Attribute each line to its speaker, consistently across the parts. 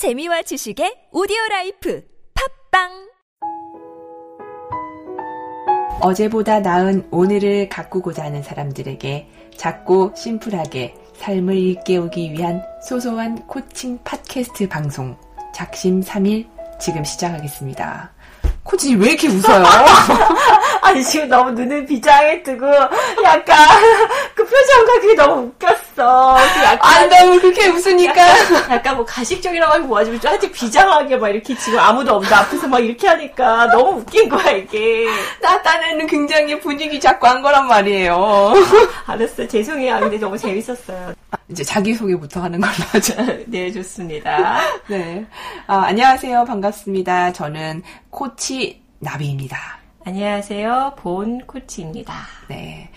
Speaker 1: 재미와 지식의 오디오 life 팟빵
Speaker 2: 어제보다 나은 오늘을 가꾸고자 하는 사람들에게 작고 심플하게 삶을 일깨우기 위한 소소한 코칭 팟캐스트 방송 작심 3일 지금 시작하겠습니다. 코치 왜 이렇게 웃어요?
Speaker 3: 아니 지금 너무 눈을 비장해 뜨고 약간 그 표정과 그게 너무 웃겼어. 그 약간
Speaker 2: 안 너무 그렇게 웃으니까
Speaker 3: 약간, 약간 뭐 가식적이라고 하기 뭐하지만 아직 비장하게 막 이렇게 지금 아무도 없는데 앞에서 막 이렇게 하니까 너무 웃긴 거야 이게.
Speaker 2: 나 딴에는 굉장히 분위기 잡고 한 거란 말이에요.
Speaker 3: 알았어 죄송해요. 근데 너무 재밌었어요.
Speaker 2: 이제 자기소개부터 하는 걸로 하죠.
Speaker 3: 네 좋습니다.
Speaker 2: 네. 아, 안녕하세요. 반갑습니다. 저는 코치 나비입니다.
Speaker 3: 안녕하세요 본 코치입니다.
Speaker 2: 네.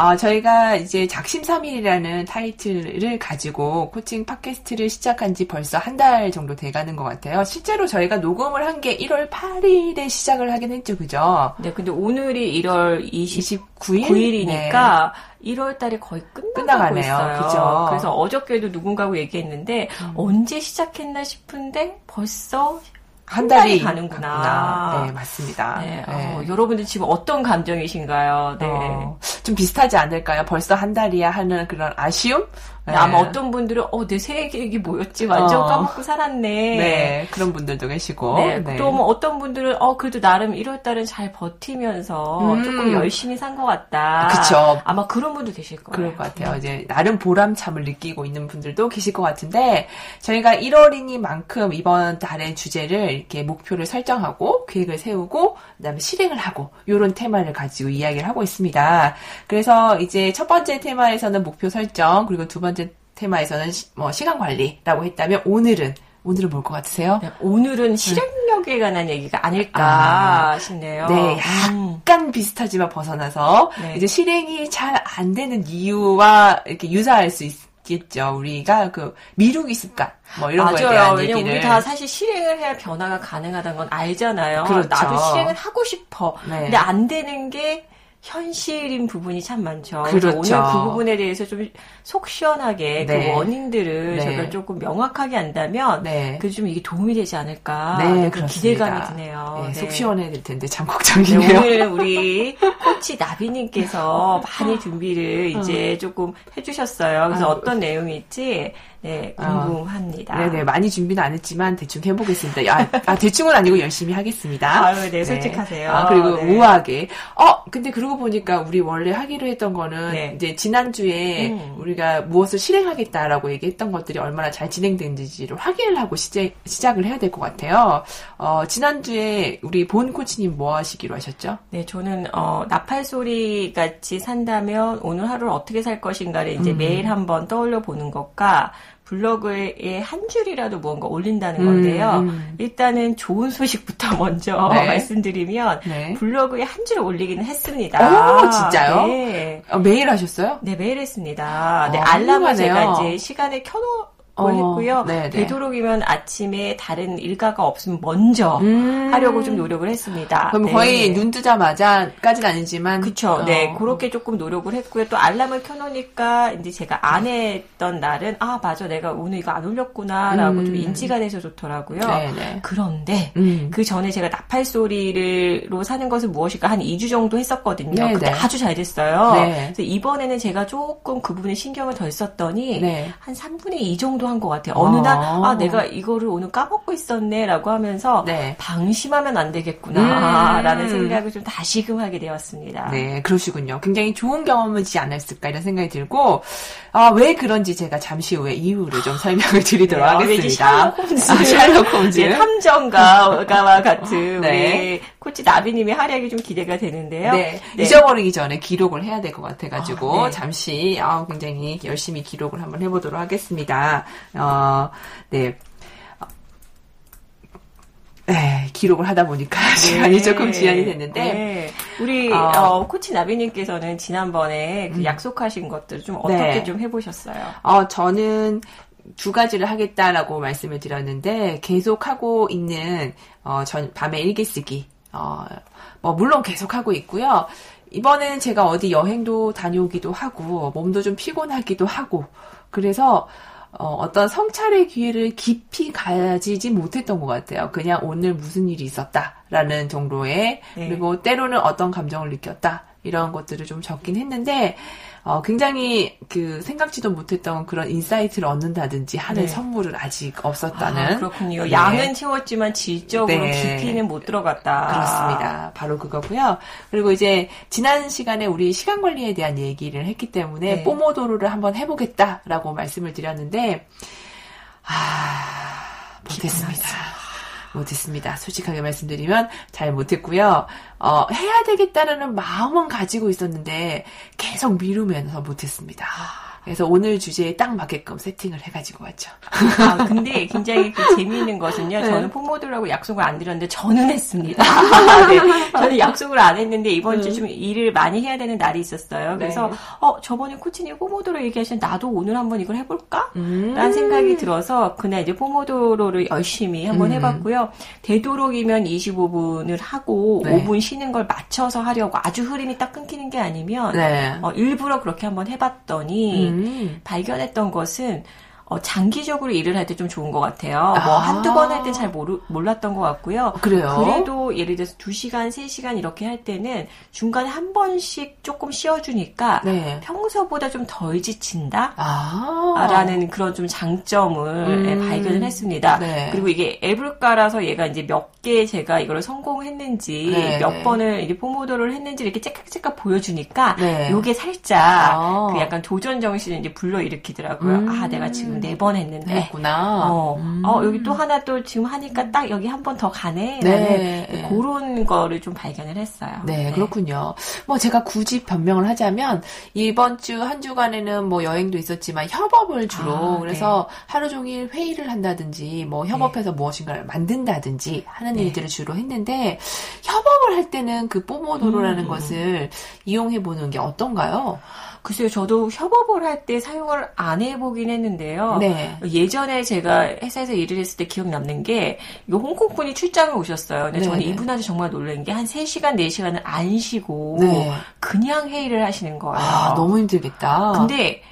Speaker 2: 아, 저희가 이제 작심삼일이라는 타이틀을 가지고 코칭 팟캐스트를 시작한 지 벌써 한 달 정도 돼가는 것 같아요. 실제로 저희가 녹음을 한 게 1월 8일에 시작을 하긴 했죠, 그죠?
Speaker 3: 네 근데 오늘이 1월
Speaker 2: 29일?
Speaker 3: 29일이니까 1월 달에 거의 끝나가고. 있어요.
Speaker 2: 그죠?
Speaker 3: 그래서 어저께도 누군가하고 얘기했는데 언제 시작했나 싶은데 벌써 한한 달이
Speaker 2: 달이
Speaker 3: 가는구나.
Speaker 2: 갔구나. 네, 맞습니다.
Speaker 3: 네,
Speaker 2: 네.
Speaker 3: 어, 여러분들 지금 어떤 감정이신가요? 네.
Speaker 2: 어, 좀 비슷하지 않을까요? 벌써 한 달이야 하는 그런 아쉬움?
Speaker 3: 네, 아마 어떤 분들은 어, 내 새해 계획이 뭐였지? 완전
Speaker 2: 어.
Speaker 3: 까먹고 살았네.
Speaker 2: 네, 그런 분들도 계시고.
Speaker 3: 네, 또뭐 어떤 분들은 어 그래도 나름 1월 달은 잘 버티면서
Speaker 2: 음.
Speaker 3: 조금 열심히 산 것 같다.
Speaker 2: 그쵸.
Speaker 3: 아마 그런 분도 계실 거예요.
Speaker 2: 그럴 것 같아요. 이제 나름 보람참을 느끼고 있는 분들도 계실 것 같은데 저희가 1월이니만큼 이번 달의 주제를 이렇게 목표를 설정하고 계획을 세우고 그다음에 실행을 하고 이런 테마를 가지고 이야기를 하고 있습니다. 그래서 이제 첫 번째 테마에서는 목표 설정 그리고 두 번째 테마에서는 시, 뭐 시간 관리라고 했다면 오늘은 오늘은 뭘 것 같으세요?
Speaker 3: 네, 오늘은 실행력에 관한 얘기가 아닐까 싶네요.
Speaker 2: 네,
Speaker 3: 음.
Speaker 2: 약간 비슷하지만 벗어나서
Speaker 3: 네.
Speaker 2: 이제 실행이 잘 안 되는 이유와 이렇게 유사할 수 있 겠죠. 우리가 그 미루기 습관 뭐 이런 거에
Speaker 3: 맞아요.
Speaker 2: 대한
Speaker 3: 왜냐면
Speaker 2: 얘기를
Speaker 3: 우리 다 사실 실행을 해야 변화가 가능하다는 건 알잖아요.
Speaker 2: 그렇죠.
Speaker 3: 나도 실행을 하고 싶어.
Speaker 2: 네.
Speaker 3: 근데 안 되는 게 현실인 부분이 참 많죠.
Speaker 2: 그렇죠.
Speaker 3: 오늘 그 부분에 대해서 좀 속 시원하게
Speaker 2: 네.
Speaker 3: 그 원인들을
Speaker 2: 네.
Speaker 3: 저희가 조금 명확하게 한다면
Speaker 2: 네.
Speaker 3: 그좀 이게 도움이 되지 않을까.
Speaker 2: 네,
Speaker 3: 네, 그
Speaker 2: 그렇습니다.
Speaker 3: 기대감이 드네요.
Speaker 2: 네,
Speaker 3: 네.
Speaker 2: 속 시원해야 될 텐데 참
Speaker 3: 네,
Speaker 2: 걱정이네요.
Speaker 3: 오늘 우리 코치 나비님께서 많이 준비를 이제 조금 해주셨어요. 그래서
Speaker 2: 아,
Speaker 3: 어떤 내용일지 네, 궁금합니다.
Speaker 2: 네네 많이 준비는 안 했지만 대충 해보겠습니다. 아, 아, 대충은 아니고 열심히 하겠습니다.
Speaker 3: 아유, 네, 솔직하세요.
Speaker 2: 아, 그리고
Speaker 3: 네.
Speaker 2: 우아하게. 어, 근데 그러고 보니까 우리 원래 하기로 했던 거는
Speaker 3: 네.
Speaker 2: 이제 지난주에
Speaker 3: 음.
Speaker 2: 우리가 무엇을 실행하겠다라고 얘기했던 것들이 얼마나 잘 진행된지를 확인을 하고 시작, 시작을 해야 될 것 같아요. 어, 지난주에 우리 본 코치님 뭐 하시기로 하셨죠?
Speaker 3: 네, 저는 어, 나팔 소리 같이 산다면 오늘 하루를 어떻게 살 것인가를 이제
Speaker 2: 음.
Speaker 3: 매일 한번 떠올려 보는 것과 블로그에 한 줄이라도 무언가 올린다는
Speaker 2: 음,
Speaker 3: 건데요.
Speaker 2: 음.
Speaker 3: 일단은 좋은 소식부터 먼저
Speaker 2: 네.
Speaker 3: 말씀드리면
Speaker 2: 네.
Speaker 3: 블로그에 한 줄 올리기는 했습니다.
Speaker 2: 오, 진짜요?
Speaker 3: 네.
Speaker 2: 어, 매일 하셨어요?
Speaker 3: 네, 매일 했습니다. 네,
Speaker 2: 어,
Speaker 3: 알람을 제가. 이제 시간에 켜놓고
Speaker 2: 어,
Speaker 3: 했고요.
Speaker 2: 네네.
Speaker 3: 되도록이면 아침에 다른 일가가 없으면 먼저
Speaker 2: 음.
Speaker 3: 하려고 좀 노력을 했습니다.
Speaker 2: 그럼
Speaker 3: 네.
Speaker 2: 거의 눈 뜨자마자까지는 아니지만.
Speaker 3: 그쵸.
Speaker 2: 어.
Speaker 3: 네. 그렇게 조금 노력을 했고요. 또 알람을 켜놓으니까 이제 제가 안 했던 날은 아, 맞아. 내가 오늘 이거 안 올렸구나라고
Speaker 2: 음.
Speaker 3: 좀 인지가 돼서 좋더라고요.
Speaker 2: 네네.
Speaker 3: 그런데
Speaker 2: 음.
Speaker 3: 그 전에 제가 나팔 소리로 사는 것은 무엇일까 한 2주 정도 했었거든요.
Speaker 2: 네네.
Speaker 3: 그때 아주 잘 됐어요.
Speaker 2: 네.
Speaker 3: 그래서 이번에는 제가 조금 그 부분에 신경을 덜 썼더니
Speaker 2: 네.
Speaker 3: 한 3분의 2 정도 한 것 같아요. 어느 날,
Speaker 2: 아.
Speaker 3: 아, 내가 이거를 오늘 까먹고 있었네, 라고 하면서,
Speaker 2: 네.
Speaker 3: 방심하면 안 되겠구나,
Speaker 2: 음.
Speaker 3: 라는 생각을 좀 다시금 하게 되었습니다.
Speaker 2: 네, 그러시군요. 굉장히 좋은 경험이지 않았을까 이런 생각이 들고, 아, 왜 그런지 제가 잠시 후에 이유를 좀 설명을 드리도록
Speaker 3: 네, 아,
Speaker 2: 하겠습니다.
Speaker 3: 샬록 홈즈.
Speaker 2: 아, 샬록 홈즈.
Speaker 3: 예, 탐정가와 같은
Speaker 2: 네.
Speaker 3: 코치 나비님의 활약이 좀 기대가 되는데요.
Speaker 2: 네, 잊어버리기 전에 기록을 해야 될 것 같아가지고,
Speaker 3: 아, 네.
Speaker 2: 잠시, 아, 굉장히 열심히 기록을 한번 해보도록 하겠습니다. 어, 네. 어, 네, 기록을 하다 보니까 시간이 조금 지연이 됐는데,
Speaker 3: 네. 우리
Speaker 2: 어.
Speaker 3: 어, 코치 나비님께서는 지난번에 그 약속하신 것들 좀 어떻게
Speaker 2: 네.
Speaker 3: 좀 해보셨어요?
Speaker 2: 어, 저는 두 가지를 하겠다라고 말씀을 드렸는데 계속 하고 있는 어, 전 밤에 일기 쓰기. 어, 뭐 물론 계속 하고 있고요. 이번에는 제가 어디 여행도 다녀오기도 하고 몸도 좀 피곤하기도 하고 그래서 어떤 성찰의 기회를 깊이 가지지 못했던 것 같아요. 그냥 오늘 무슨 일이 있었다라는 정도의
Speaker 3: 네.
Speaker 2: 그리고 때로는 어떤 감정을 느꼈다 이런 것들을 좀 적긴 했는데 어, 굉장히 그 생각지도 못했던 그런 insight를 얻는다든지 하는
Speaker 3: 네.
Speaker 2: 선물은 아직 없었다는
Speaker 3: 아, 그렇군요.
Speaker 2: 네.
Speaker 3: 양은 채웠지만 질적으로
Speaker 2: 네.
Speaker 3: 깊이는 못 들어갔다.
Speaker 2: 그렇습니다. 바로 그거고요. 그리고 이제 지난 시간에 우리 시간 관리에 대한 얘기를 했기 때문에
Speaker 3: 네.
Speaker 2: 뽀모도로를 한번 해보겠다라고 말씀을 드렸는데 아 못했습니다. 못했습니다. 솔직하게 말씀드리면 잘 못했고요. 어, 해야 되겠다는 마음은 가지고 있었는데 계속 미루면서 못했습니다. 그래서 오늘 주제에 딱 맞게끔 세팅을 해가지고 왔죠.
Speaker 3: 아, 근데 굉장히 그 재미있는 것은요.
Speaker 2: 네.
Speaker 3: 저는 포모들하고 약속을 안 드렸는데 저는 했습니다. 네, 저는 약속을 안 했는데 이번 주 좀 일을 많이 해야 되는 날이 있었어요. 그래서
Speaker 2: 네.
Speaker 3: 어 저번에 코치님 포모도로 얘기하신 나도 오늘 한번 이걸 해볼까?
Speaker 2: 음.
Speaker 3: 라는 생각이 들어서 그날 이제 포모도로를 열심히 한번
Speaker 2: 음.
Speaker 3: 해봤고요. 되도록이면 25분을 하고
Speaker 2: 네.
Speaker 3: 5분 쉬는 걸 맞춰서 하려고 아주 흐름이 딱 끊기는 게 아니면
Speaker 2: 네.
Speaker 3: 어, 일부러 그렇게 한번 해봤더니
Speaker 2: 음.
Speaker 3: 발견했던 것은 어, 장기적으로 일을 할 때 좀 좋은 것 같아요.
Speaker 2: 아.
Speaker 3: 뭐 한두 번할때잘 몰랐던 것 같고요.
Speaker 2: 그래요?
Speaker 3: 그래도 예를 들어서 2시간, 3시간 이렇게 할 때는 중간에 한 번씩 조금 쉬어주니까
Speaker 2: 네.
Speaker 3: 평소보다 좀 덜 지친다?
Speaker 2: 아.
Speaker 3: 라는 그런 좀 장점을
Speaker 2: 음.
Speaker 3: 예, 발견을 했습니다.
Speaker 2: 네.
Speaker 3: 그리고 이게 앱을 깔아서 얘가 이제 몇 개 제가 이걸 성공했는지
Speaker 2: 네,
Speaker 3: 몇
Speaker 2: 네.
Speaker 3: 번을 이제 포모도를 했는지 이렇게 째깍째깍 보여주니까
Speaker 2: 네.
Speaker 3: 요게 살짝
Speaker 2: 아.
Speaker 3: 그 약간 도전 정신을 이제 불러일으키더라고요.
Speaker 2: 음.
Speaker 3: 아, 내가 지금 네 번 했는데.
Speaker 2: 그랬구나.
Speaker 3: 어,
Speaker 2: 음.
Speaker 3: 어, 여기 또 하나 또 지금 하니까 딱 여기 한 번 더 가네.
Speaker 2: 네.
Speaker 3: 그런 거를 좀 발견을 했어요.
Speaker 2: 네, 그렇군요. 뭐 제가 굳이 변명을 하자면 이번 주 한 주간에는 뭐 여행도 있었지만 협업을 주로
Speaker 3: 아, 네.
Speaker 2: 그래서 하루 종일 회의를 한다든지 뭐 협업해서 무엇인가를 만든다든지 하는
Speaker 3: 네.
Speaker 2: 일들을 주로 했는데 협업을 할 때는 그 뽀모도로라는
Speaker 3: 음.
Speaker 2: 것을 이용해 보는 게 어떤가요?
Speaker 3: 글쎄요, 저도 협업을 할 때 사용을 안 해보긴 했는데요.
Speaker 2: 네.
Speaker 3: 예전에 제가 회사에서 일을 했을 때 기억 남는 게, 이거 홍콩 분이 출장을 오셨어요. 근데 저는
Speaker 2: 네네.
Speaker 3: 이분한테 정말 놀란 게, 한 3시간, 4시간을 안 쉬고,
Speaker 2: 네.
Speaker 3: 그냥 회의를 하시는 거예요.
Speaker 2: 아, 너무 힘들겠다.
Speaker 3: 근데,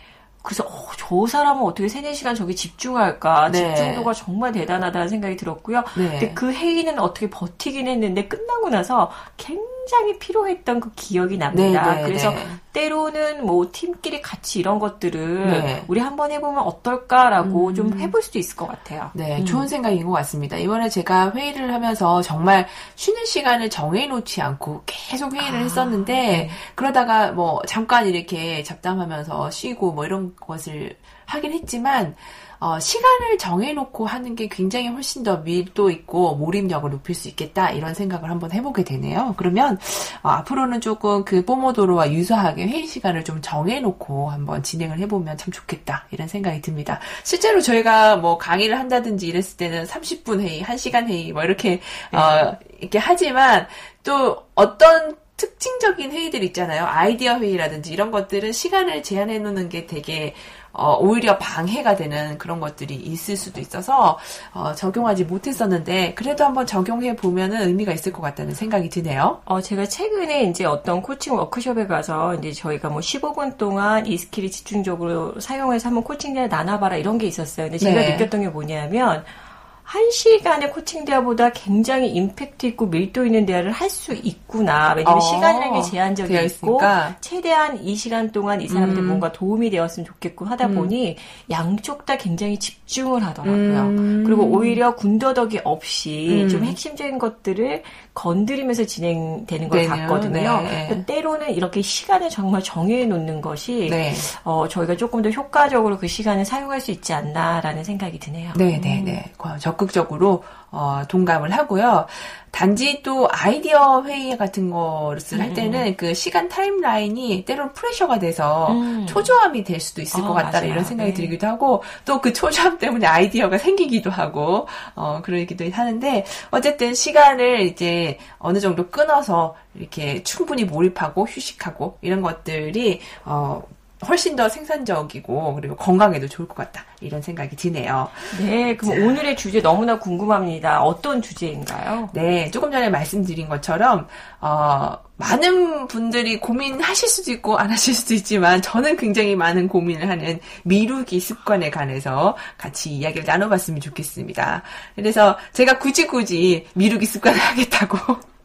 Speaker 3: 그래서, 어, 저 사람은 어떻게 3, 4시간 저기 집중할까?
Speaker 2: 네.
Speaker 3: 집중도가 정말 대단하다는 생각이 들었고요.
Speaker 2: 네.
Speaker 3: 근데 그 회의는 어떻게 버티긴 했는데, 끝나고 나서 굉장히 피로했던 그 기억이 납니다.
Speaker 2: 네, 네,
Speaker 3: 그래서
Speaker 2: 네.
Speaker 3: 때로는 뭐 팀끼리 같이 이런 것들을
Speaker 2: 네.
Speaker 3: 우리 한번 해보면 어떨까라고
Speaker 2: 음.
Speaker 3: 좀 해볼 수도 있을 것 같아요.
Speaker 2: 네,
Speaker 3: 음.
Speaker 2: 좋은 생각인 것 같습니다. 이번에 제가 회의를 하면서 정말 쉬는 시간을 정해놓지 않고 계속 회의를
Speaker 3: 아,
Speaker 2: 했었는데,
Speaker 3: 네.
Speaker 2: 그러다가 뭐 잠깐 이렇게 잡담하면서 쉬고 뭐 이런 것을 하긴 했지만, 어, 시간을 정해놓고 하는 게 굉장히 훨씬 더 밀도 있고 몰입력을 높일 수 있겠다 이런 생각을 한번 해보게 되네요. 그러면 어, 앞으로는 조금 그 Pomodoro와 유사하게 회의 시간을 좀 정해놓고 한번 진행을 해보면 참 좋겠다 이런 생각이 듭니다. 실제로 저희가 뭐 강의를 한다든지 이랬을 때는 30분 회의, 1시간 회의 뭐 이렇게 어, 이렇게 하지만 또 어떤 특징적인 회의들 있잖아요. 아이디어 회의라든지 이런 것들은 시간을 제한해 놓는 게 되게 어, 오히려 방해가 되는 그런 것들이 있을 수도 있어서 어, 적용하지 못했었는데 그래도 한번 적용해 보면은 의미가 있을 것 같다는 생각이 드네요.
Speaker 3: 어, 제가 최근에 이제 어떤 코칭 워크숍에 가서 이제 저희가 뭐 15분 동안 이 스킬이 집중적으로 사용해서 한번 코칭 대화 나눠봐라 이런 게 있었어요. 근데 제가
Speaker 2: 네.
Speaker 3: 느꼈던 게 뭐냐면 한 시간의 코칭 대화보다 굉장히 임팩트 있고 밀도 있는 대화를 할 수 있구나. 왜냐면
Speaker 2: 어,
Speaker 3: 시간이라는 게 제한적이 있고. 최대한 이 시간 동안 이 사람한테
Speaker 2: 음.
Speaker 3: 뭔가 도움이 되었으면 좋겠고 하다 보니 양쪽 다 굉장히 집중을 하더라고요.
Speaker 2: 음.
Speaker 3: 그리고 오히려 군더더기 없이
Speaker 2: 음.
Speaker 3: 좀 핵심적인 것들을 건드리면서 진행되는 걸
Speaker 2: 네네요.
Speaker 3: 봤거든요.
Speaker 2: 네.
Speaker 3: 그러니까 때로는 이렇게 시간을 정말 정해 놓는 것이
Speaker 2: 네.
Speaker 3: 어, 저희가 조금 더 효과적으로 그 시간을 사용할 수 있지 않나라는 생각이 드네요.
Speaker 2: 네, 네, 네. 거- 적극적으로 어, 동감을 하고요. 단지 또 아이디어 회의 같은 것을 할 때는 그 시간 타임라인이 때로는 프레셔가 돼서
Speaker 3: 음.
Speaker 2: 초조함이 될 수도 있을
Speaker 3: 어,
Speaker 2: 것 같다
Speaker 3: 맞아요.
Speaker 2: 이런 생각이
Speaker 3: 네.
Speaker 2: 들기도 하고 또 그 초조함 때문에 아이디어가 생기기도 하고 어, 그러기도 하는데 어쨌든 시간을 이제 어느 정도 끊어서 이렇게 충분히 몰입하고 휴식하고 이런 것들이 어, 훨씬 더 생산적이고 그리고 건강에도 좋을 것 같다 이런 생각이 드네요.
Speaker 3: 네, 그럼 자. 오늘의 주제 너무나 궁금합니다. 어떤 주제인가요?
Speaker 2: 네, 조금 전에 말씀드린 것처럼 어, 많은 분들이 고민하실 수도 있고 안 하실 수도 있지만 저는 굉장히 많은 고민을 하는 미루기 습관에 관해서 같이 이야기를 나눠봤으면 좋겠습니다. 그래서 제가 굳이 굳이 미루기 습관을 하겠다고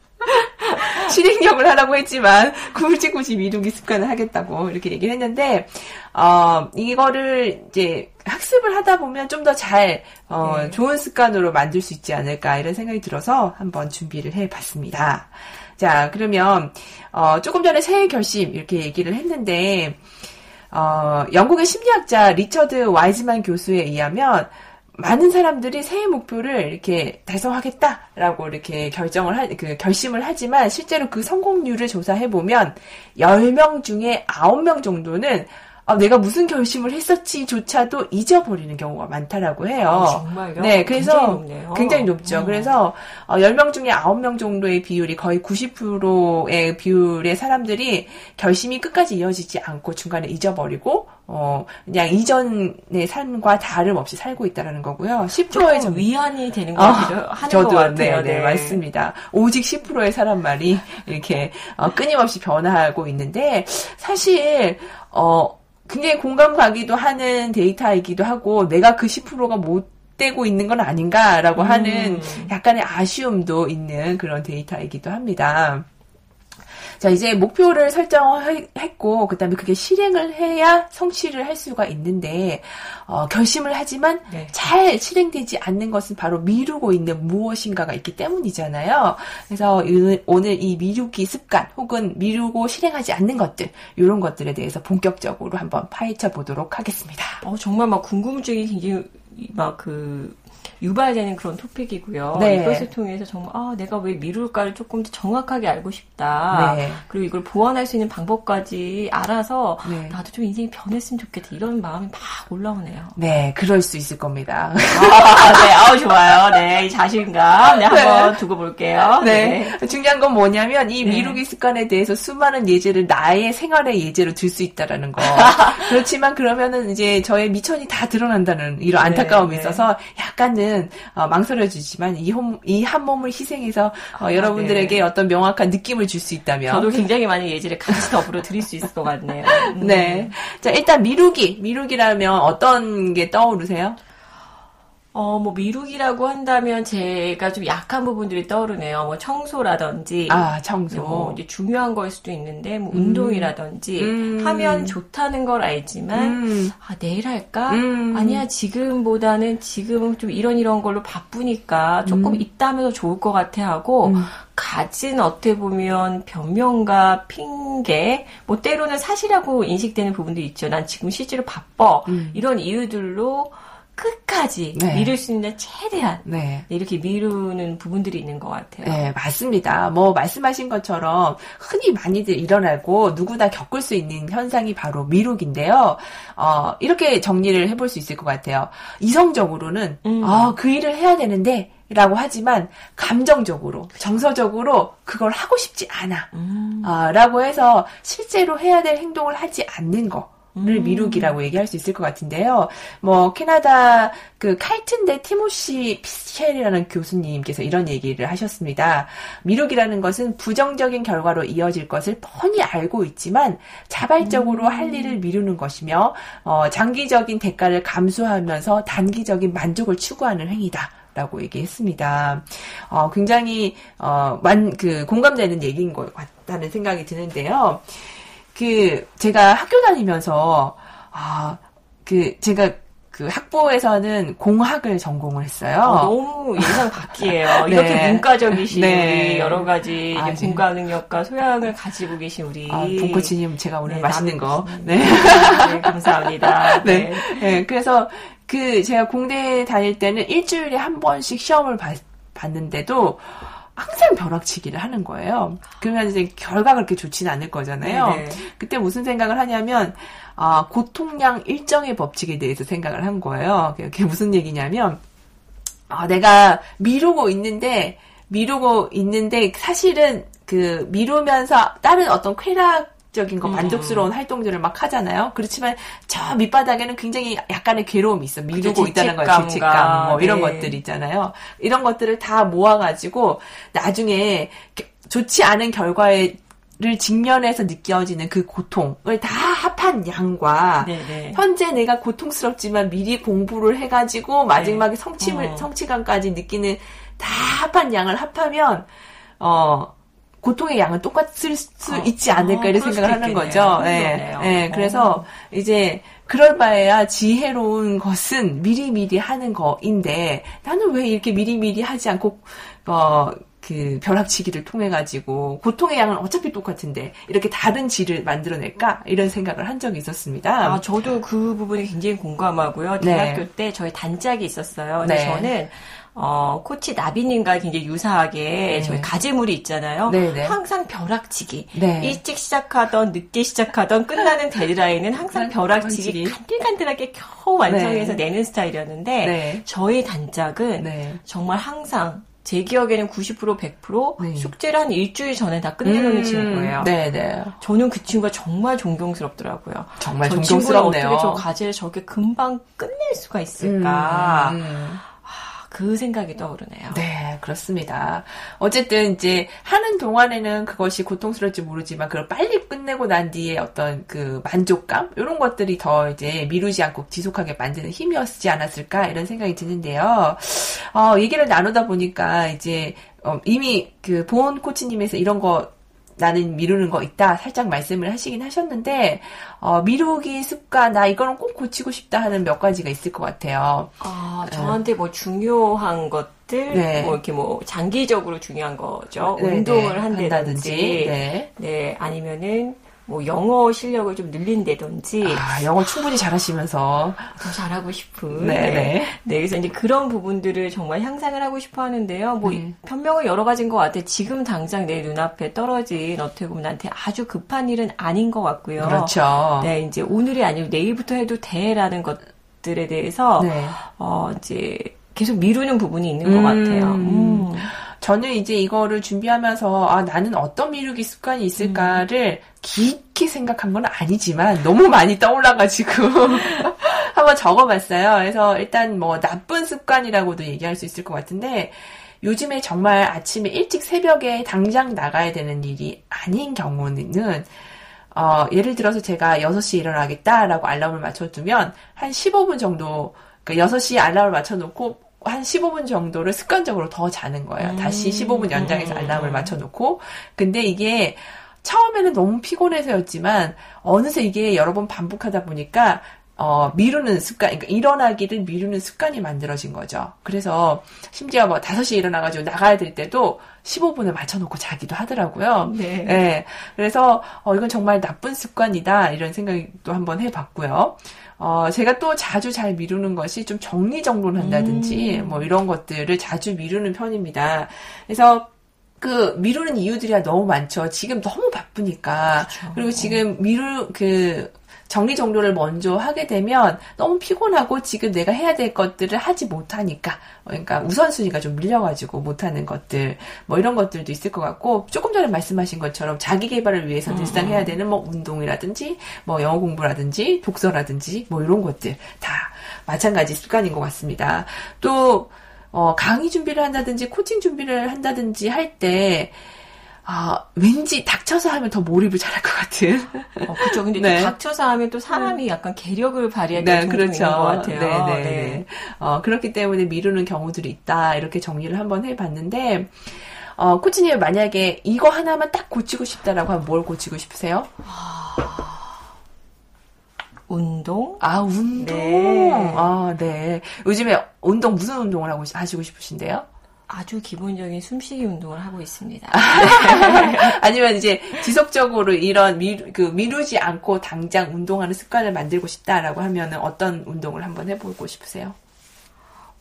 Speaker 2: 실행력을 하라고 했지만 굳이 굳이 미루기 습관을 하겠다고 이렇게 얘기를 했는데 어, 이거를 이제 학습을 하다 보면 좀 더 잘, 어, 네. 좋은 습관으로 만들 수 있지 않을까 이런 생각이 들어서 한번 준비를 해 봤습니다. 자, 그러면, 어, 조금 전에 새해 결심 이렇게 얘기를 했는데, 어, 영국의 심리학자 리처드 와이즈만 교수에 의하면, 많은 사람들이 새해 목표를 이렇게 달성하겠다라고 이렇게 결정을 하, 그 결심을 하지만 실제로 그 성공률을 조사해 보면 10명 중에 9명 정도는 아, 내가 무슨 결심을 했었지조차도 잊어버리는 경우가 많다라고 해요.
Speaker 3: 아, 정말요?
Speaker 2: 네, 그래서 굉장히, 굉장히 높죠. 음. 그래서 어, 10명 중에 9명 정도의 비율이 거의 90%의 비율의 사람들이 결심이 끝까지 이어지지 않고 중간에 잊어버리고 어, 그냥 이전의 삶과 다름없이 살고 있다라는 거고요. 10%의
Speaker 3: 좀 위안이 되는 거 어, 하는 저도, 것 같아요.
Speaker 2: 네, 네, 맞습니다. 오직 10%의 사람 말이 이렇게 어, 끊임없이 변화하고 있는데 사실 어 굉장히 공감 가기도 하는 데이터이기도 하고 내가 그 10%가 못 되고 있는 건 아닌가라고 하는 음. 약간의 아쉬움도 있는 그런 데이터이기도 합니다. 자, 이제 목표를 설정했고, 그 다음에 그게 실행을 해야 성취를 할 수가 있는데, 어, 결심을 하지만 네. 잘 실행되지 않는 것은 바로 미루고 있는 무엇인가가 있기 때문이잖아요. 그래서 오늘 이 미루기 습관 혹은 미루고 실행하지 않는 것들, 이런 것들에 대해서 본격적으로 한번 파헤쳐 보도록 하겠습니다.
Speaker 3: 어, 정말 막 궁금증이 굉장히 막 그 유발되는 그런 토픽이고요. 네. 이것을 통해서 정말 아 내가 왜 미룰까를 조금 더 정확하게 알고 싶다. 네. 그리고 이걸 보완할 수 있는 방법까지 알아서 네. 나도 좀 인생이 변했으면 좋겠다 이런 마음이 막 올라오네요.
Speaker 2: 네, 그럴 수 있을 겁니다.
Speaker 3: 아, 네, 아우 좋아요. 네, 자신감 네, 한번 두고 볼게요.
Speaker 2: 네. 네. 중요한 건 뭐냐면 이 네. 미루기 습관에 대해서 수많은 예제를 나의 생활의 예제로 들 수 있다라는 거. 그렇지만 그러면은 이제 저의 미천이 다 드러난다는 이런 안타까움이 네, 있어서 약간 은 저는 어, 망설여지지만 이, 홈, 이한 몸을 희생해서 어, 아, 여러분들에게 네. 어떤 명확한 느낌을 줄 수 있다면
Speaker 3: 저도 굉장히 많은 예지를 같이 더불어 드릴 수 있을 것 같네요.
Speaker 2: 음. 네. 자 일단 미루기 미루기라면 어떤 게 떠오르세요?
Speaker 3: 어, 뭐, 미루기라고 한다면 제가 좀 약한 부분들이 떠오르네요. 뭐, 청소라든지.
Speaker 2: 아, 청소.
Speaker 3: 뭐, 이제 중요한 거일 수도 있는데, 뭐, 음. 운동이라든지. 음. 하면 좋다는 걸 알지만, 음. 아, 내일 할까? 음. 아니야, 지금보다는 지금은 좀 이런 이런 걸로 바쁘니까 조금 음. 있다면 더 좋을 것 같아 하고, 음. 가진 어떻게 보면 변명과 핑계, 뭐, 때로는 사실이라고 인식되는 부분도 있죠. 난 지금 실제로 바빠. 이런 이유들로, 끝까지 네. 미룰 수 있는 최대한 네. 이렇게 미루는 부분들이 있는 것 같아요.
Speaker 2: 네, 맞습니다. 뭐 말씀하신 것처럼 흔히 많이들 일어나고 누구나 겪을 수 있는 현상이 바로 미루기인데요. 어, 이렇게 정리를 해볼 수 있을 것 같아요. 이성적으로는 음. 아, 그 일을 해야 되는데 라고 하지만 감정적으로 정서적으로 그걸 하고 싶지 않아 음. 아, 라고 해서 실제로 해야 될 행동을 하지 않는 거 를 음. 미루기라고 얘기할 수 있을 것 같은데요. 뭐 캐나다 그 칼튼대 티모시 피셸이라는 교수님께서 이런 얘기를 하셨습니다. 미루기라는 것은 부정적인 결과로 이어질 것을 뻔히 알고 있지만 자발적으로 음. 할 일을 미루는 것이며 어, 장기적인 대가를 감수하면서 단기적인 만족을 추구하는 행위다. 라고 얘기했습니다. 어, 굉장히, 어, 만, 그, 공감되는 얘기인 것 같다는 생각이 드는데요. 그 제가 학교 다니면서 아 그 제가 그 학부에서는 공학을 전공을 했어요. 어,
Speaker 3: 너무 예상 밖이에요. 네. 이렇게 문과적이신 네. 여러 가지 아, 공과 능력과 소양을 가지고 계신 우리
Speaker 2: 아, 봉코치님 제가 오늘 네, 맛있는 거.
Speaker 3: 네. 네 감사합니다.
Speaker 2: 네. 네. 네. 그래서 그 제가 공대 다닐 때는 일주일에 한 번씩 시험을 봤, 봤는데도 항상 벼락치기를 하는 거예요. 그러면 이제 결과가 그렇게 좋지는 않을 거잖아요. 네네. 그때 무슨 생각을 하냐면 아, 고통량 일정의 법칙에 대해서 생각을 한 거예요. 그게 무슨 얘기냐면 아, 내가 미루고 있는데 미루고 있는데 사실은 그 미루면서 다른 어떤 쾌락 적인 거, 음. 만족스러운 활동들을 막 하잖아요. 그렇지만 저 밑바닥에는 굉장히 약간의 괴로움이 있어. 미루고 있다는 거, 죄책감, 뭐 이런 네. 것들 있잖아요. 이런 것들을 다 모아가지고 나중에 좋지 않은 결과에 를 직면해서 느껴지는 그 고통을 다 합한 양과 네네. 네. 현재 내가 고통스럽지만 미리 공부를 해가지고 마지막에 네. 성취를 어. 성취감까지 느끼는 다 합한 양을 합하면 어 고통의 양은 똑같을 수 어. 있지 않을까 어, 이런 생각을 하는 거죠. 예. 네. 네. 그래서 어. 이제 그럴 바에야 지혜로운 것은 미리미리 하는 거인데 나는 왜 이렇게 미리미리 하지 않고 어. 그 벼락치기를 통해 가지고 고통의 양은 어차피 똑같은데 이렇게 다른 질을 만들어낼까 이런 생각을 한 적이 있었습니다.
Speaker 3: 아 저도 그 부분이 굉장히 공감하고요. 네. 대학교 네. 때 저희 단짝이 있었어요. 근데 네. 저는 어, 코치 나비님과 굉장히 유사하게 네. 저희 가재물이 있잖아요. 네네. 네. 항상 벼락치기. 네. 일찍 시작하던 늦게 시작하던 끝나는 데드라인은 항상 벼락치기 간질간질하게 겨우 완성해서 네. 내는 스타일이었는데 네. 저희 단짝은 네. 정말 항상 제 기억에는 90% 100% 네. 숙제를 한 일주일 전에 다 끝내놓는 음, 친구예요. 네네. 저는 그 친구가 정말 존경스럽더라고요.
Speaker 2: 정말 존경스럽네요.
Speaker 3: 어떻게 저 과제를 저렇게 금방 끝낼 수가 있을까? 음, 음. 그 생각이 떠오르네요.
Speaker 2: 네, 그렇습니다. 어쨌든 이제 하는 동안에는 그것이 고통스러울지 모르지만 그걸 빨리 끝내고 난 뒤에 어떤 그 만족감 이런 것들이 더 이제 미루지 않고 지속하게 만드는 힘이었지 않았을까 이런 생각이 드는데요. 어, 얘기를 나누다 보니까 이제 어, 이미 그 보온 코치님에서 이런 거 나는 미루는 거 있다 살짝 말씀을 하시긴 하셨는데 어, 미루기 습관 나 이거는 꼭 고치고 싶다 하는 몇 가지가 있을 것 같아요.
Speaker 3: 아 저한테 뭐 중요한 것들 네. 뭐 이렇게 뭐 장기적으로 중요한 거죠. 네, 운동을 네. 한다든지, 한다든지 네. 네 아니면은 뭐 영어 실력을 좀 늘린다든지
Speaker 2: 아, 영어 충분히 잘하시면서
Speaker 3: 더 잘하고 싶은 네, 네. 네. 그래서 이제 그런 부분들을 정말 향상을 하고 싶어 하는데요. 뭐 음. 변명은 여러 가지인 것 같아요. 지금 당장 내 눈앞에 떨어진 어떻게 보면 나한테 아주 급한 일은 아닌 것 같고요.
Speaker 2: 그렇죠.
Speaker 3: 네, 이제 오늘이 아니고 내일부터 해도 돼라는 것들에 대해서 네. 어 이제 계속 미루는 부분이 있는 음. 것 같아요. 음.
Speaker 2: 저는 이제 이거를 준비하면서 아 나는 어떤 미루기 습관이 있을까를 음. 깊게 생각한 건 아니지만 너무 많이 떠올라가지고 한번 적어봤어요. 그래서 일단 뭐 나쁜 습관이라고도 얘기할 수 있을 것 같은데 요즘에 정말 아침에 일찍 새벽에 당장 나가야 되는 일이 아닌 경우는 어, 예를 들어서 제가 6시에 일어나겠다라고 알람을 맞춰두면 한 15분 정도 그러니까 6시에 알람을 맞춰놓고 한 15분 정도를 습관적으로 더 자는 거예요. 음. 다시 15분 연장해서 알람을 음. 맞춰놓고. 근데 이게 처음에는 너무 피곤해서였지만 어느새 이게 여러 번 반복하다 보니까 어, 미루는 습관, 그러니까 일어나기를 미루는 습관이 만들어진 거죠. 그래서 심지어 뭐 5시에 일어나가지고 나가야 될 때도 15분을 맞춰놓고 자기도 하더라고요. 네. 네. 그래서 어, 이건 정말 나쁜 습관이다 이런 생각도 한번 해봤고요. 어, 제가 또 자주 잘 미루는 것이 좀 정리정돈 한다든지, 음. 뭐 이런 것들을 자주 미루는 편입니다. 그래서 그 미루는 이유들이 너무 많죠. 지금 너무 바쁘니까. 그렇죠. 그리고 지금 미루 그 정리정돈을 먼저 하게 되면 너무 피곤하고 지금 내가 해야 될 것들을 하지 못하니까 그러니까 우선순위가 좀 밀려가지고 못하는 것들 뭐 이런 것들도 있을 것 같고 조금 전에 말씀하신 것처럼 자기 개발을 위해서 늘상 해야 되는 뭐 운동이라든지 뭐 영어 공부라든지 독서라든지 뭐 이런 것들 다 마찬가지 습관인 것 같습니다. 또 어, 강의 준비를 한다든지 코칭 준비를 한다든지 할때 아, 왠지 닥쳐서 하면 더 몰입을 잘할 것 같은.
Speaker 3: 어, 그렇죠. 근데 네. 닥쳐서 하면 또 사람이 약간 계력을 발휘할 때 네, 그렇죠. 것 같아요. 네네. 네. 네.
Speaker 2: 어, 그렇기 때문에 미루는 경우들이 있다. 이렇게 정리를 한번 해봤는데, 어, 코치님 만약에 이거 하나만 딱 고치고 싶다라고 하면 뭘 고치고 싶으세요?
Speaker 3: 운동?
Speaker 2: 아, 운동. 네. 아, 네. 요즘에 운동 무슨 운동을 하고 하시고 싶으신데요?
Speaker 3: 아주 기본적인 숨쉬기 운동을 하고 있습니다.
Speaker 2: 아니면 이제 지속적으로 이런 미루, 그 미루지 않고 당장 운동하는 습관을 만들고 싶다라고 하면은 어떤 운동을 한번 해보고 싶으세요?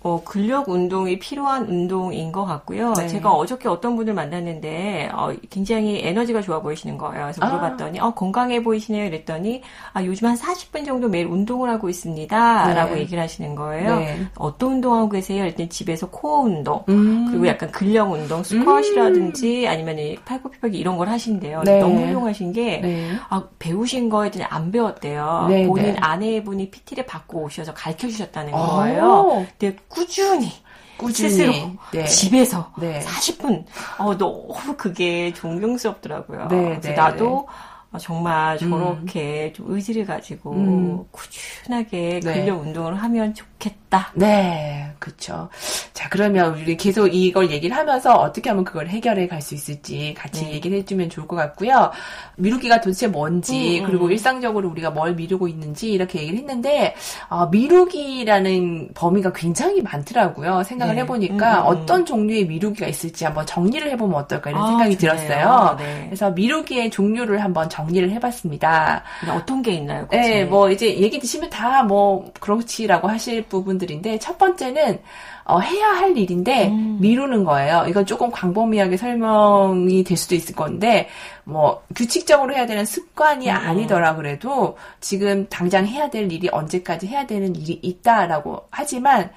Speaker 3: 어, 근력 운동이 필요한 운동인 것 같고요. 네. 제가 어저께 어떤 분을 만났는데 어, 굉장히 에너지가 좋아 보이시는 거예요. 그래서 아. 물어봤더니 아. 어, 건강해 보이시네요. 그랬더니 아, 요즘 한 40분 정도 매일 운동을 하고 있습니다. 네. 라고 얘기를 하시는 거예요. 네. 어떤 운동하고 계세요? 일단 집에서 코어 운동 음. 그리고 약간 근력 운동 스쿼시라든지 음. 아니면 팔굽혀펴기 이런 걸 하신대요. 네. 너무 훌륭하신 게 네. 아, 배우신 거에 대해 안 배웠대요. 네, 본인 아내분이 PT를 받고 오셔서 가르쳐 주셨다는 거예요. 근데 꾸준히 꾸준히 스스로 네. 집에서 네. 40분 어 너무 그게 존경스럽더라고요. 네, 네 나도 네. 어, 정말 음. 저렇게 음. 좀 의지를 가지고 음. 꾸준하게 네. 근력 운동을 하면 좋겠다.
Speaker 2: 네, 그렇죠. 자, 그러면 우리 계속 이걸 얘기를 하면서 어떻게 하면 그걸 해결해 갈 수 있을지 같이 네. 얘기를 해주면 좋을 것 같고요. 미루기가 도대체 뭔지 음, 음, 그리고 일상적으로 우리가 뭘 미루고 있는지 이렇게 얘기를 했는데 어, 미루기라는 범위가 굉장히 많더라고요. 생각을 네. 해보니까 음, 어떤 종류의 미루기가 있을지 한번 정리를 해보면 어떨까 이런 아, 생각이 좋네요. 들었어요. 네. 그래서 미루기의 종류를 한번 정 리를 해봤습니다.
Speaker 3: 어떤 게 있나요?
Speaker 2: 그치? 네, 뭐 이제 얘기 드시면 다 뭐 그렇지라고 하실 부분들인데 첫 번째는 어, 해야 할 일인데 음. 미루는 거예요. 이건 조금 광범위하게 설명이 될 수도 있을 건데 뭐 규칙적으로 해야 되는 습관이 음. 아니더라 그래도 지금 당장 해야 될 일이 언제까지 해야 되는 일이 있다라고 하지만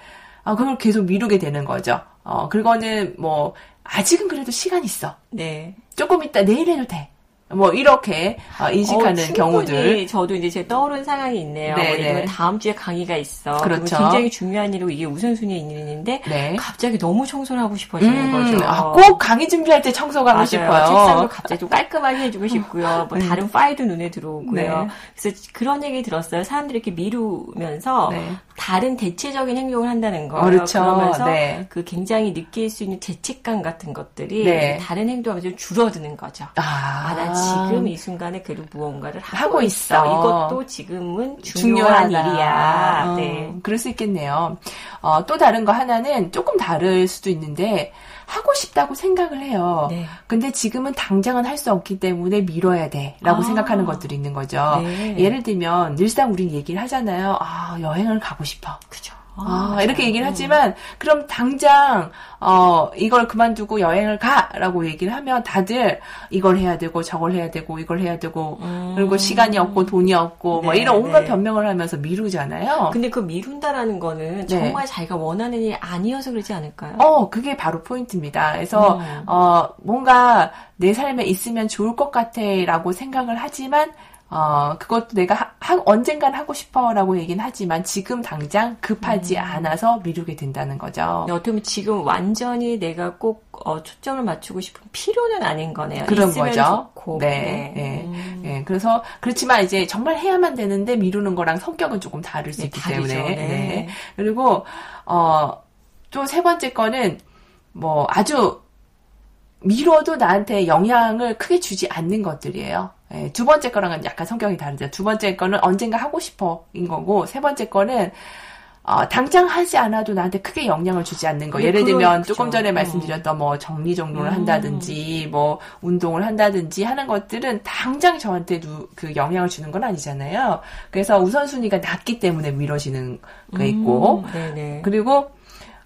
Speaker 2: 어, 그걸 계속 미루게 되는 거죠. 어, 그거는 뭐 아직은 그래도 시간 있어. 네. 조금 있다 내일 해도 돼. 뭐 이렇게 어, 인식하는 어, 경우들.
Speaker 3: 저도 이제 제 떠오른 상황이 있네요. 네, 네. 다음 주에 강의가 있어. 그렇죠. 굉장히 중요한 일이고 이게 우선순위에 있는 일인데 네. 갑자기 너무 청소를 하고 싶어지는 음, 거죠.
Speaker 2: 아, 꼭 강의 준비할 때 청소가 하고 싶어요.
Speaker 3: 책상도 갑자기 좀 깔끔하게 해주고 싶고요. 뭐 음. 다른 파일도 눈에 들어오고요. 네. 그래서 그런 얘기 들었어요. 사람들이 이렇게 미루면서 네. 다른 대체적인 행동을 한다는 거예요. 그렇죠. 그러면서 네. 그 굉장히 느낄 수 있는 죄책감 같은 것들이 다른 행동하면서 줄어드는 거죠. 아, 아난 지금 이 순간에 그래도 무언가를 하고, 하고 있어. 있어. 이것도 지금은 중요한 중요하다. 일이야.
Speaker 2: 어, 네. 그럴 수 있겠네요. 어, 또 다른 거 하나는 조금 다를 수도 있는데 하고 싶다고 생각을 해요. 네. 근데 지금은 당장은 할 수 없기 때문에 미뤄야 돼. 라고 아. 생각하는 것들이 있는 거죠. 네. 예를 들면, 늘상 우린 얘기를 하잖아요. 아, 여행을 가고 싶어.
Speaker 3: 그죠.
Speaker 2: 아, 아 이렇게 얘기를 하지만 그럼 당장 어 이걸 그만두고 여행을 가라고 얘기를 하면 다들 이걸 해야 되고 저걸 해야 되고 이걸 해야 되고 음. 그리고 시간이 없고 돈이 없고 뭐 네, 뭐 이런 온갖 네. 변명을 하면서 미루잖아요.
Speaker 3: 근데 그 미룬다라는 거는 네. 정말 자기가 원하는 일이 아니어서 그러지 않을까요?
Speaker 2: 어 그게 바로 포인트입니다. 그래서 음. 어 뭔가 내 삶에 있으면 좋을 것 같아라고 생각을 하지만 어, 그것도 내가 하, 하, 언젠간 하고 싶어라고 얘기는 하지만 지금 당장 급하지 음. 않아서 미루게 된다는 거죠.
Speaker 3: 어떻게 보면 지금 완전히 내가 꼭 어, 초점을 맞추고 싶은 필요는 아닌 거네요.
Speaker 2: 그런 거죠. 좋고. 네. 네. 네. 음. 네. 그래서 그렇지만 이제 정말 해야만 되는데 미루는 거랑 성격은 조금 다를 수 네, 있기 다르죠. 때문에. 네. 네. 그리고 어, 또 세 번째 거는 뭐 아주 미뤄도 나한테 영향을 크게 주지 않는 것들이에요. 예, 두 번째 거랑은 약간 성격이 다르죠. 두 번째 거는 언젠가 하고 싶어인 거고, 세 번째 거는 어, 당장 하지 않아도 나한테 크게 영향을 주지 않는 거. 예를 들면 그렇죠. 조금 전에 어. 말씀드렸던 뭐 정리 정돈을 음. 한다든지 뭐 운동을 한다든지 하는 것들은 당장 저한테 누, 그 영향을 주는 건 아니잖아요. 그래서 우선순위가 낮기 때문에 미뤄지는 게 있고 음. 그리고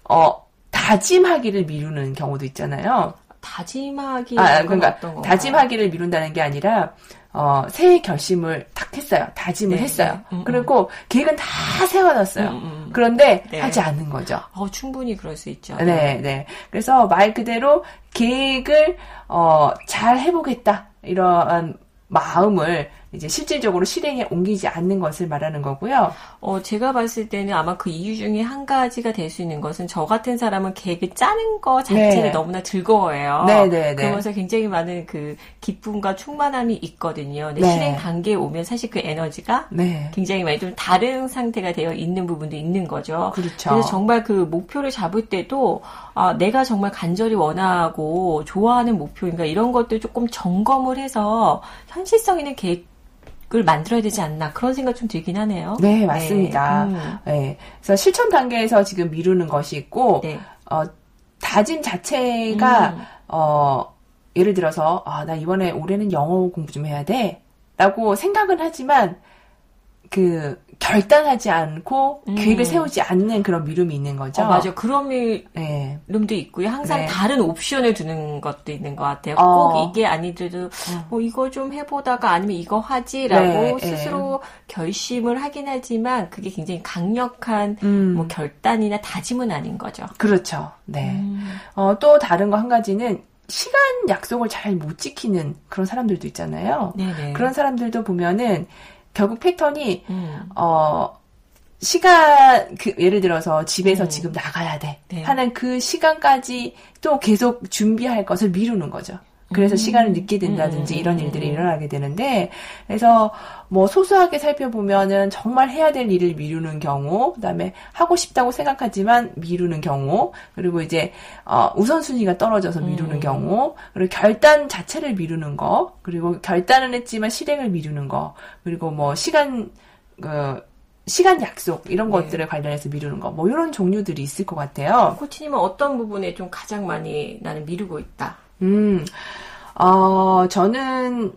Speaker 2: 어 다짐하기를 미루는 경우도 있잖아요.
Speaker 3: 다짐하기
Speaker 2: 아 그러니까 다짐하기를 미룬다는 게 아니라 어, 새해 결심을 딱 했어요. 다짐을 네, 했어요. 네. 그리고 계획은 다 세워놨어요. 음, 음, 음. 그런데 네. 하지 않는 거죠.
Speaker 3: 어, 충분히 그럴 수 있죠.
Speaker 2: 네, 네. 그래서 말 그대로 계획을 어, 잘 해보겠다 이러한 마음을 이제 실질적으로 실행에 옮기지 않는 것을 말하는 거고요.
Speaker 3: 어, 제가 봤을 때는 아마 그 이유 중에 한 가지가 될 수 있는 것은 저 같은 사람은 계획을 짜는 거 자체를 네. 너무나 즐거워해요. 네, 네, 네. 그러면서 굉장히 많은 그 기쁨과 충만함이 있거든요. 근데 네. 실행 단계에 오면 사실 그 에너지가 네. 굉장히 많이 좀 다른 상태가 되어 있는 부분도 있는 거죠. 그렇죠. 그래서 정말 그 목표를 잡을 때도 아, 내가 정말 간절히 원하고 좋아하는 목표인가 이런 것들 조금 점검을 해서 현실성 있는 계획 을 만들어야 되지 않나 그런 생각 좀 들긴 하네요.
Speaker 2: 네, 맞습니다. 네. 음. 네. 그래서 실천 단계에서 지금 미루는 것이 있고 네. 어, 다짐 자체가 음. 어, 예를 들어서 아, 나 이번에 올해는 영어 공부 좀 해야 돼라고 생각은 하지만 그 결단하지 않고 음. 계획을 세우지 않는 그런 미룸이 있는 거죠.
Speaker 3: 어, 맞아. 그런 미룸도 네. 있고요. 항상 네. 다른 옵션을 두는 것도 있는 것 같아요. 어. 꼭 이게 아니더라도 음. 뭐 이거 좀 해보다가 아니면 이거 하지라고 네. 네. 스스로 결심을 하긴 하지만 그게 굉장히 강력한 음. 뭐 결단이나 다짐은 아닌 거죠.
Speaker 2: 그렇죠. 네. 음. 어, 또 다른 거 한 가지는 시간 약속을 잘 못 지키는 그런 사람들도 있잖아요. 네네. 그런 사람들도 보면은 결국 패턴이 음. 어 시간 그 예를 들어서 집에서 음. 지금 나가야 돼 네. 하는 그 시간까지 또 계속 준비할 것을 미루는 거죠. 그래서 음. 시간을 늦게 된다든지 음. 이런 일들이 일어나게 되는데 그래서 뭐 소소하게 살펴보면은 정말 해야 될 일을 미루는 경우 그다음에 하고 싶다고 생각하지만 미루는 경우 그리고 이제 어 우선순위가 떨어져서 미루는 음. 경우 그리고 결단 자체를 미루는 거 그리고 결단은 했지만 실행을 미루는 거 그리고 뭐 시간 그 시간 약속 이런 네. 것들에 관련해서 미루는 거 뭐 이런 종류들이 있을 것 같아요.
Speaker 3: 코치님은 어떤 부분에 좀 가장 많이 나는 미루고 있다.
Speaker 2: 음, 어, 저는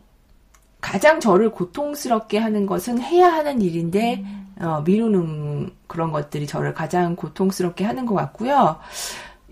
Speaker 2: 가장 저를 고통스럽게 하는 것은 해야 하는 일인데, 음. 어, 미루는 그런 것들이 저를 가장 고통스럽게 하는 것 같고요.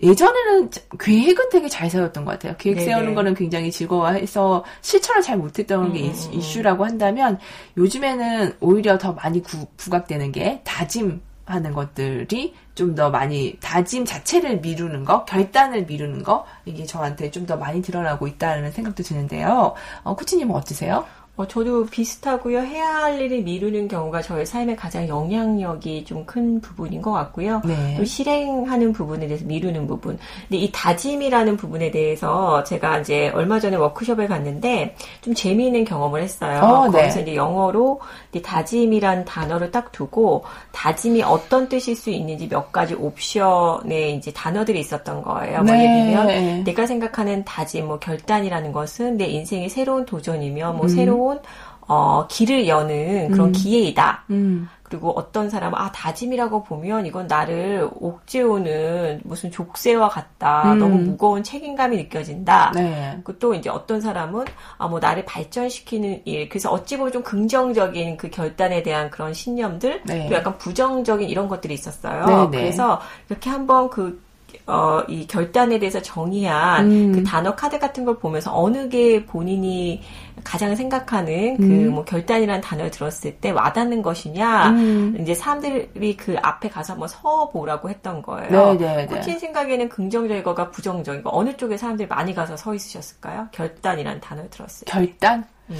Speaker 2: 예전에는 계획은 되게 잘 세웠던 것 같아요. 계획 네네. 세우는 거는 굉장히 즐거워해서 실천을 잘 못했던 음, 게 음, 음. 이슈라고 한다면 요즘에는 오히려 더 많이 구, 부각되는 게 다짐 하는 것들이 좀 더 많이 다짐 자체를 미루는 거, 결단을 미루는 거 이게 저한테 좀 더 많이 드러나고 있다는 생각도 드는데요. 어, 쿠치님은 어떠세요?
Speaker 3: 어, 저도 비슷하고요. 해야 할 일을 미루는 경우가 저의 삶에 가장 영향력이 좀 큰 부분인 것 같고요. 네. 또 실행하는 부분에 대해서 미루는 부분. 근데 이 다짐이라는 부분에 대해서 제가 이제 얼마 전에 워크숍에 갔는데 좀 재미있는 경험을 했어요. 어, 네. 거기서 이제 영어로 이제 다짐이란 단어를 딱 두고 다짐이 어떤 뜻일 수 있는지 몇 가지 옵션의 이제 단어들이 있었던 거예요. 뭐 네. 예를 들면 내가 생각하는 다짐, 뭐 결단이라는 것은 내 인생의 새로운 도전이며 뭐 음. 새로운 새로운 어, 길을 여는 그런 음. 기회이다. 음. 그리고 어떤 사람은 아 다짐이라고 보면 이건 나를 옥죄오는 무슨 족쇄와 같다. 음. 너무 무거운 책임감이 느껴진다. 네. 그또 이제 어떤 사람은 아 뭐 나를 발전시키는 일. 그래서 어찌 보면 좀 긍정적인 그 결단에 대한 그런 신념들, 네. 또 약간 부정적인 이런 것들이 있었어요. 네, 네. 그래서 이렇게 한번 그 어, 이 결단에 대해서 정의한 음. 그 단어 카드 같은 걸 보면서 어느 게 본인이 가장 생각하는 그뭐 음. 결단이라는 단어를 들었을 때 와닿는 것이냐 음. 이제 사람들이 그 앞에 가서 한번 서보라고 했던 거예요. 네네네. 코친 생각에는 긍정적인 거가 부정적인 거 어느 쪽에 사람들이 많이 가서 서 있으셨을까요? 결단이라는 단어를 들었을
Speaker 2: 때. 결단? 음.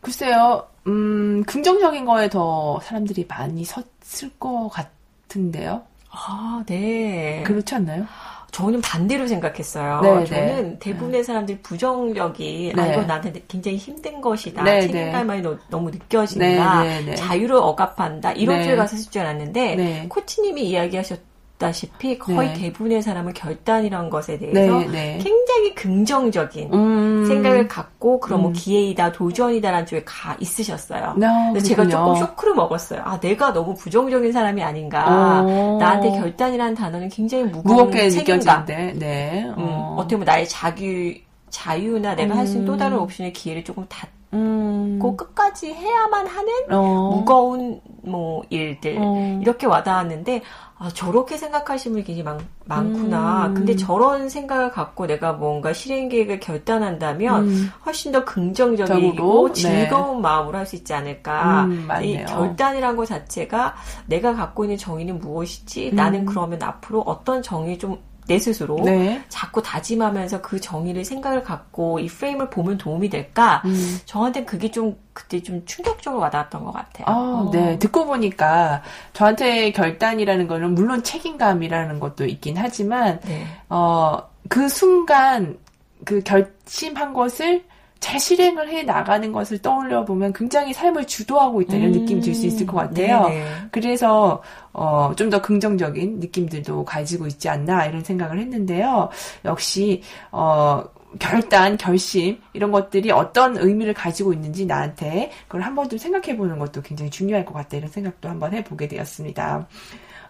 Speaker 2: 글쎄요, 음, 긍정적인 거에 더 사람들이 많이 섰을 것 같은데요.
Speaker 3: 아, 네.
Speaker 2: 그렇지 않나요?
Speaker 3: 저는 반대로 생각했어요. 네, 네. 저는 대부분의 사람들이 부정적인 네. 아 이거 나한테 굉장히 힘든 것이다. 네, 네. 책임감이 네. 너무 느껴진다. 네, 자유를 억압한다. 이런 쪽에 가서 쓸줄 알았는데 코치님이 이야기하셨 다시피 거의 네. 대부분의 사람은 결단이란 것에 대해서 네, 네. 굉장히 긍정적인 음... 생각을 갖고 그럼 뭐 음... 기회이다 도전이다라는 쪽에 가 있으셨어요. No, 아, 그래서 제가 조금 쇼크를 먹었어요. 아 내가 너무 부정적인 사람이 아닌가. 오... 나한테 결단이라는 단어는 굉장히 무거운 책임감. 네. 음, 어... 떻게 보면 나의 자유 자유나 내가 음... 할수 있는 또 다른 옵션의 기회를 조금 닫 음. 꼭 끝까지 해야만 하는 어. 무거운 뭐 일들 어. 이렇게 와닿았는데 아 저렇게 생각하시는 분이 굉장히 많, 많구나. 음. 근데 저런 생각을 갖고 내가 뭔가 실행 계획을 결단한다면 음. 훨씬 더 긍정적이고 네. 즐거운 네. 마음으로 할 수 있지 않을까. 음, 이 결단이란 것 자체가 내가 갖고 있는 정의는 무엇이지? 나는 음. 그러면 앞으로 어떤 정의 좀 내 스스로 네. 자꾸 다짐하면서 그 정의를 생각을 갖고 이 프레임을 보면 도움이 될까? 음. 저한테 그게 좀 그때 좀 충격적으로 와닿았던 것 같아요. 아,
Speaker 2: 어. 네. 듣고 보니까 저한테 결단이라는 거는 물론 책임감이라는 것도 있긴 하지만 네. 어, 그 순간 그 결심한 것을 잘 실행을 해 나가는 것을 떠올려 보면 굉장히 삶을 주도하고 있다는 음, 느낌이 들 수 있을 것 같아요. 네네. 그래서 어, 좀 더 긍정적인 느낌들도 가지고 있지 않나 이런 생각을 했는데요. 역시 어, 결단, 결심 이런 것들이 어떤 의미를 가지고 있는지 나한테 그걸 한번 좀 생각해 보는 것도 굉장히 중요할 것 같다 이런 생각도 한번 해보게 되었습니다.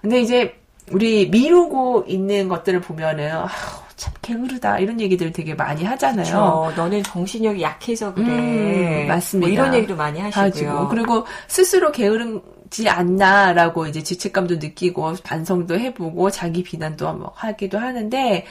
Speaker 2: 근데 이제 우리 미루고 있는 것들을 보면은 아, 참 게으르다 이런 얘기들 되게 많이 하잖아요. 그렇죠.
Speaker 3: 너는 정신력이 약해서 그래. 음, 맞습니다. 뭐 이런 얘기도 많이 하시고요. 가지고.
Speaker 2: 그리고 스스로 게으른 지 않나라고 이제 죄책감도 느끼고 반성도 해보고 자기 비난도 뭐 하기도 하는데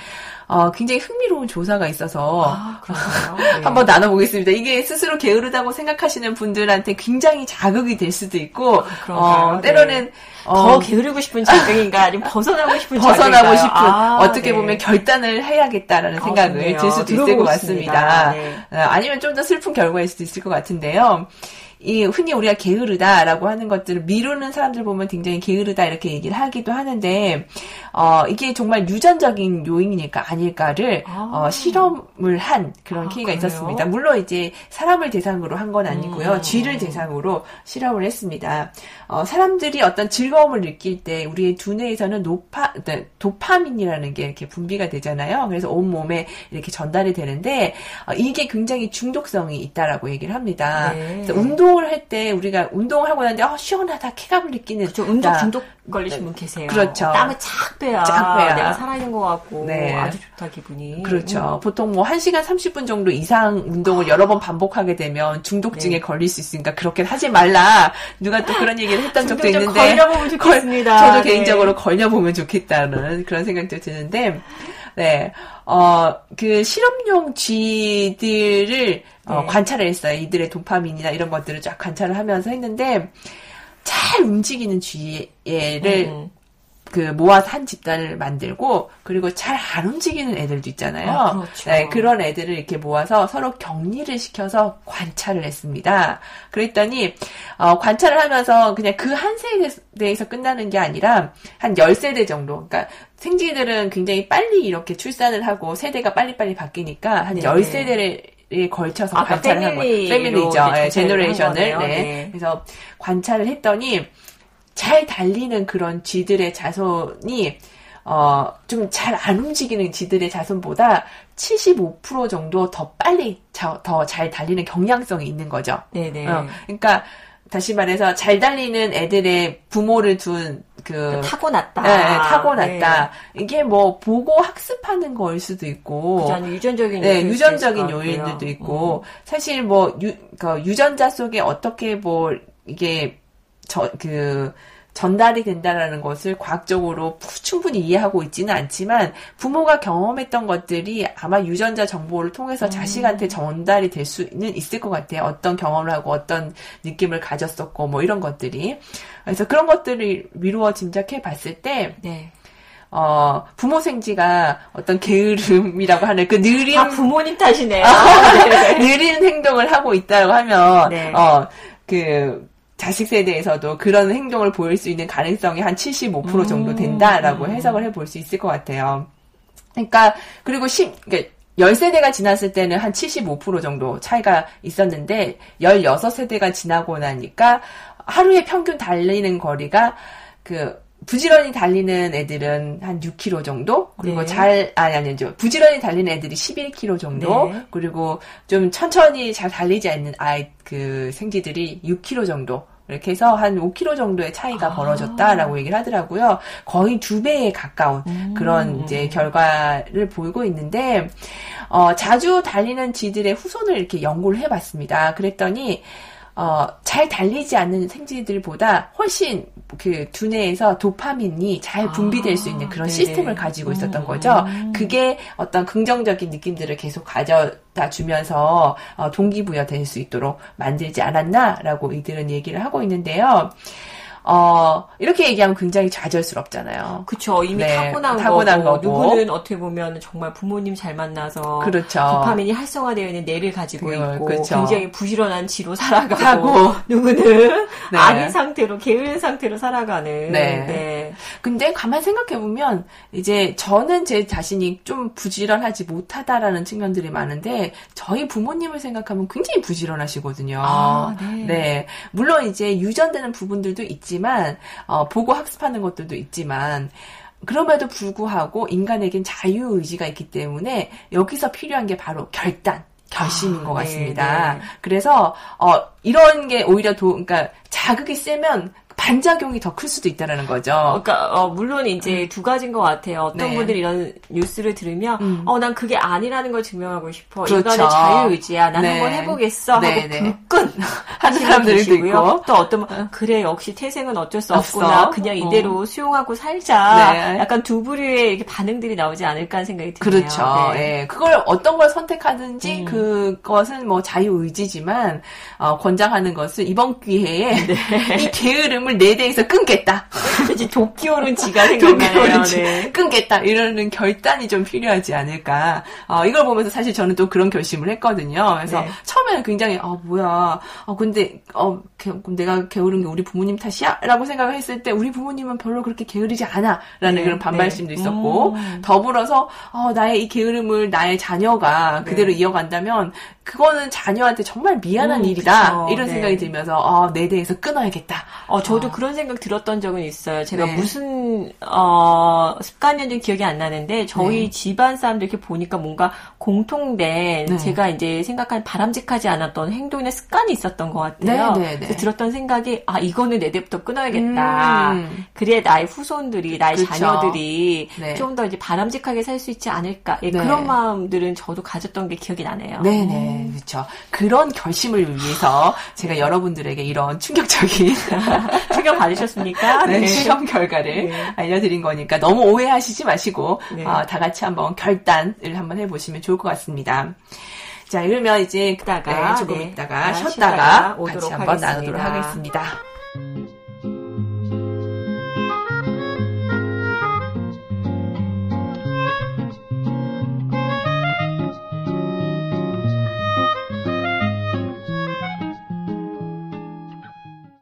Speaker 2: 어, 굉장히 흥미로운 조사가 있어서
Speaker 3: 아, 네.
Speaker 2: 한번 나눠보겠습니다. 이게 스스로 게으르다고 생각하시는 분들한테 굉장히 자극이 될 수도 있고
Speaker 3: 아,
Speaker 2: 어, 때로는
Speaker 3: 네.
Speaker 2: 어,
Speaker 3: 더 게으르고 싶은 자극인가 아니면 벗어나고 싶은
Speaker 2: 벗어나고? 싶은
Speaker 3: 아,
Speaker 2: 어떻게
Speaker 3: 네.
Speaker 2: 보면 결단을 해야겠다라는
Speaker 3: 아,
Speaker 2: 생각을. 들 수도 있을 것 같습니다.
Speaker 3: 네.
Speaker 2: 어, 아니면 좀 더 슬픈 결과일 수도 있을 것 같은데요. 이 흔히 우리가 게으르다라고 하는 것들을 미루는 사람들 보면 굉장히 게으르다 이렇게 얘기를 하기도 하는데 어 이게 정말 유전적인 요인이니까 아닐까를
Speaker 3: 아.
Speaker 2: 어, 실험을 한 그런
Speaker 3: 아,
Speaker 2: 케이가? 있었습니다. 물론 이제 사람을 대상으로 한 건 아니고요.
Speaker 3: 음.
Speaker 2: 쥐를 대상으로 실험을 했습니다. 어, 사람들이 어떤 즐거움을 느낄 때 우리의 두뇌에서는 노파, 네, 도파민이라는 게 이렇게 분비가 되잖아요. 그래서 온 몸에 이렇게 전달이 되는데 어, 이게 굉장히 중독성이 있다라고 얘기를 합니다.
Speaker 3: 네.
Speaker 2: 그래서 운동을 할 때 우리가 운동을 하고 나는데 어, 시원하다 쾌감을 느끼는
Speaker 3: 저 운동
Speaker 2: 나-
Speaker 3: 중독 걸리신 분 계세요.
Speaker 2: 그렇죠.
Speaker 3: 땀을 착 빼야,
Speaker 2: 쫙 빼야.
Speaker 3: 내가 살아있는 것 같고
Speaker 2: 네.
Speaker 3: 아주 좋다 기분이.
Speaker 2: 그렇죠. 보통 뭐 1시간 30분 정도 이상 운동을 여러 번 반복하게 되면 중독증에
Speaker 3: 네.
Speaker 2: 걸릴 수 있으니까 그렇게 하지 말라. 누가 또 그런 얘기를 했던 적도 있는데.
Speaker 3: 걸려보면 좋겠습니다.
Speaker 2: 저도
Speaker 3: 네.
Speaker 2: 개인적으로 걸려보면 좋겠다는 그런 생각도 드는데, 네, 어, 그 실험용 쥐들을 어,
Speaker 3: 네.
Speaker 2: 관찰을 했어요. 이들의 도파민이나 이런 것들을 쫙 관찰을 하면서 했는데, 잘 움직이는 쥐를
Speaker 3: 음.
Speaker 2: 그 모아서 한 집단을 만들고 그리고 잘 안 움직이는 애들도 있잖아요.
Speaker 3: 아, 그렇죠.
Speaker 2: 네, 그런 애들을 이렇게 모아서 서로 격리를 시켜서 관찰을 했습니다. 그랬더니 어, 관찰을 하면서 그냥 그 한 세대에서 끝나는 게 아니라 한 10세대 정도. 그러니까 생쥐들은 굉장히 빨리 이렇게 출산을 하고 세대가 빨리빨리 바뀌니까 한
Speaker 3: 네.
Speaker 2: 10세대를 에 걸쳐서
Speaker 3: 아까
Speaker 2: 관찰을 하고
Speaker 3: family로
Speaker 2: family죠. 예,
Speaker 3: 조사를
Speaker 2: 제너레이션을
Speaker 3: 한 거네요.
Speaker 2: 네.
Speaker 3: 네. 그래서
Speaker 2: 관찰을 했더니 잘 달리는 그런 쥐들의 자손이 어, 좀 잘 안 움직이는 쥐들의 자손보다 75% 정도 더 빨리 더 잘 달리는 경향성이 있는 거죠.
Speaker 3: 네네.
Speaker 2: 어, 그러니까 다시 말해서 잘 달리는 애들의 부모를 둔 그
Speaker 3: 타고났다.
Speaker 2: 네, 네, 타고났다.
Speaker 3: 네.
Speaker 2: 이게 뭐 보고 학습하는 거일 수도 있고
Speaker 3: 그죠, 아니면 유전적인
Speaker 2: 네, 유전적인. 요인들도 있고, 사실 뭐, 유, 그 유전자 속에 어떻게 뭐, 이게, 저, 그, 전달이 된다라는 것을 과학적으로 충분히 이해하고 있지는 않지만, 부모가 경험했던 것들이 아마 유전자 정보를 통해서
Speaker 3: 음.
Speaker 2: 자식한테 전달이 될 수는 있을 것 같아요. 어떤 경험을 하고 어떤 느낌을 가졌었고, 뭐 이런 것들이. 그래서 그런 것들을 미루어 짐작해 봤을 때,
Speaker 3: 네.
Speaker 2: 어, 부모 생지가 어떤 게으름이라고 하는 그 느린
Speaker 3: 다 부모님 탓이네요.
Speaker 2: 아,
Speaker 3: 네.
Speaker 2: 느린 행동을 하고 있다고 하면
Speaker 3: 네.
Speaker 2: 어 그 자식 세대에서도 그런 행동을 보일 수 있는 가능성이 한 75% 정도
Speaker 3: 음,
Speaker 2: 된다라고
Speaker 3: 음.
Speaker 2: 해석을 해볼 수 있을 것 같아요. 그러니까 그리고 10 그러니까 10세대가 지났을 때는 한 75% 정도 차이가 있었는데 16세대가 지나고 나니까 하루에 평균 달리는 거리가 그 부지런히 달리는 애들은 한 6km 정도 그리고
Speaker 3: 네.
Speaker 2: 잘 아니 아니죠 부지런히 달리는 애들이 11km 정도
Speaker 3: 네.
Speaker 2: 그리고 좀 천천히 잘 달리지 않는 아이 그 생쥐들이 6km 정도 이렇게 해서 한 5km 정도의 차이가
Speaker 3: 아.
Speaker 2: 벌어졌다라고 얘기를 하더라고요. 거의 두 배에 가까운
Speaker 3: 음.
Speaker 2: 그런 이제 결과를 보이고 있는데 어, 자주 달리는 쥐들의 후손을 이렇게 연구를 해봤습니다. 그랬더니 어, 잘 달리지 않는 생쥐들보다 훨씬 그 두뇌에서 도파민이 잘 분비될 수 있는 그런
Speaker 3: 아, 네네.
Speaker 2: 시스템을 가지고 있었던
Speaker 3: 음,
Speaker 2: 거죠.
Speaker 3: 음.
Speaker 2: 그게 어떤 긍정적인 느낌들을 계속 가져다 주면서 어, 동기부여 될 수 있도록 만들지 않았나라고 이들은 얘기를 하고 있는데요. 어, 이렇게 얘기하면 굉장히 좌절스럽잖아요.
Speaker 3: 그쵸. 이미
Speaker 2: 네,
Speaker 3: 타고난,
Speaker 2: 타고난
Speaker 3: 거고,
Speaker 2: 거고.
Speaker 3: 누구는 어떻게 보면 정말 부모님 잘 만나서
Speaker 2: 그렇죠.
Speaker 3: 도파민이 활성화되어 있는 뇌를 가지고
Speaker 2: 그,
Speaker 3: 있고
Speaker 2: 그렇죠.
Speaker 3: 굉장히 부지런한 지로 살아가고. 누구는
Speaker 2: 네.
Speaker 3: 아닌 상태로 게으른 상태로 살아가는
Speaker 2: 네.
Speaker 3: 네.
Speaker 2: 근데 가만 생각해 보면 이제 저는 제 자신이 좀 부지런하지 못하다라는 측면들이 많은데 저희 부모님을 생각하면 굉장히 부지런하시거든요.
Speaker 3: 아, 네.
Speaker 2: 물론 이제 유전되는 부분들도 있지 만 어, 보고 학습하는 것들도 있지만 그럼에도 불구하고 인간에겐 자유 의지가 있기 때문에 여기서 필요한 게 바로 결단. 결심인
Speaker 3: 아,
Speaker 2: 것
Speaker 3: 네,
Speaker 2: 같습니다.
Speaker 3: 네.
Speaker 2: 그래서 어 이런 게 오히려 도 그러니까 자극이 세면 반작용이 더 클 수도 있다라는 거죠.
Speaker 3: 그러니까 어, 물론 이제 두 가지인 것 같아요. 어떤
Speaker 2: 네.
Speaker 3: 분들이 이런 뉴스를 들으면
Speaker 2: 음.
Speaker 3: 어난 그게 아니라는 걸 증명하고 싶어.
Speaker 2: 그렇죠.
Speaker 3: 이거는 자유의지야. 난
Speaker 2: 네.
Speaker 3: 한번 해보겠어.
Speaker 2: 네,
Speaker 3: 하고
Speaker 2: 네.
Speaker 3: 불끈
Speaker 2: 하는 사람들도. 있고.
Speaker 3: 또 어떤 분 그래 역시 태생은 어쩔 수
Speaker 2: 없어.
Speaker 3: 없구나. 그냥
Speaker 2: 어.
Speaker 3: 이대로 수용하고 살자.
Speaker 2: 네.
Speaker 3: 약간 두 부류의 반응들이 나오지 않을까 하는 생각이 드네요.
Speaker 2: 그렇죠.
Speaker 3: 네.
Speaker 2: 예. 그걸 어떤 걸 선택하든지
Speaker 3: 음.
Speaker 2: 그것은 뭐 자유의지지만 어, 권장하는 것은 이번 기회에
Speaker 3: 네.
Speaker 2: 이 게으름을 내 대에서 끊겠다.
Speaker 3: 이제 도끼오른 지가 생각나요. 네.
Speaker 2: 끊겠다 이러는 결단이 좀 필요하지 않을까. 어, 이걸 보면서 사실 저는 또 그런 결심을 했거든요. 그래서
Speaker 3: 네.
Speaker 2: 처음에는 굉장히 아 뭐야, 어 근데 어 게- 내가 게으른 게 우리 부모님 탓이야?라고 생각을 했을 때 우리 부모님은 별로 그렇게 게으르지 않아 라는
Speaker 3: 네,
Speaker 2: 그런 반발심도
Speaker 3: 네.
Speaker 2: 있었고
Speaker 3: 음.
Speaker 2: 더불어서 어, 나의 이 게으름을 나의 자녀가
Speaker 3: 네.
Speaker 2: 그대로 이어간다면 그거는 자녀한테 정말 미안한
Speaker 3: 음,
Speaker 2: 일이다
Speaker 3: 그쵸.
Speaker 2: 이런
Speaker 3: 네.
Speaker 2: 생각이 들면서 어, 내 대에서 끊어야겠다.
Speaker 3: 어, 저도
Speaker 2: 어.
Speaker 3: 그런 생각 들었던 적은 있어요. 제가
Speaker 2: 네.
Speaker 3: 무슨, 어, 습관이었는지 기억이 안 나는데, 저희
Speaker 2: 네.
Speaker 3: 집안 사람들 이렇게 보니까 뭔가 공통된,
Speaker 2: 네.
Speaker 3: 제가 이제 생각한 바람직하지 않았던 행동이나 습관이 있었던 것 같아요.
Speaker 2: 네, 네, 네.
Speaker 3: 그래서 들었던 생각이, 아, 이거는 내 때부터 끊어야겠다.
Speaker 2: 음.
Speaker 3: 그래야 나의 후손들이, 나의
Speaker 2: 그쵸.
Speaker 3: 자녀들이
Speaker 2: 네.
Speaker 3: 좀더 이제 바람직하게 살 수 있지 않을까. 예,
Speaker 2: 네.
Speaker 3: 그런 마음들은 저도 가졌던 게 기억이 나네요.
Speaker 2: 네네, 그렇죠. 그런 결심을 위해서 제가 여러분들에게 이런 충격적인
Speaker 3: 충격 받으셨습니까?
Speaker 2: 네, 시험 결과를
Speaker 3: 네.
Speaker 2: 알려드린 거니까 너무 오해하시지 마시고
Speaker 3: 네.
Speaker 2: 어, 다 같이 한번 결단을 한번 해보시면 좋을 것 같습니다. 자, 이러면 이제
Speaker 3: 있다가,
Speaker 2: 네, 조금
Speaker 3: 네.
Speaker 2: 있다가
Speaker 3: 아,
Speaker 2: 쉬었다가
Speaker 3: 쉬었다가
Speaker 2: 같이 한번 나누도록
Speaker 3: 하겠습니다.
Speaker 2: 하겠습니다.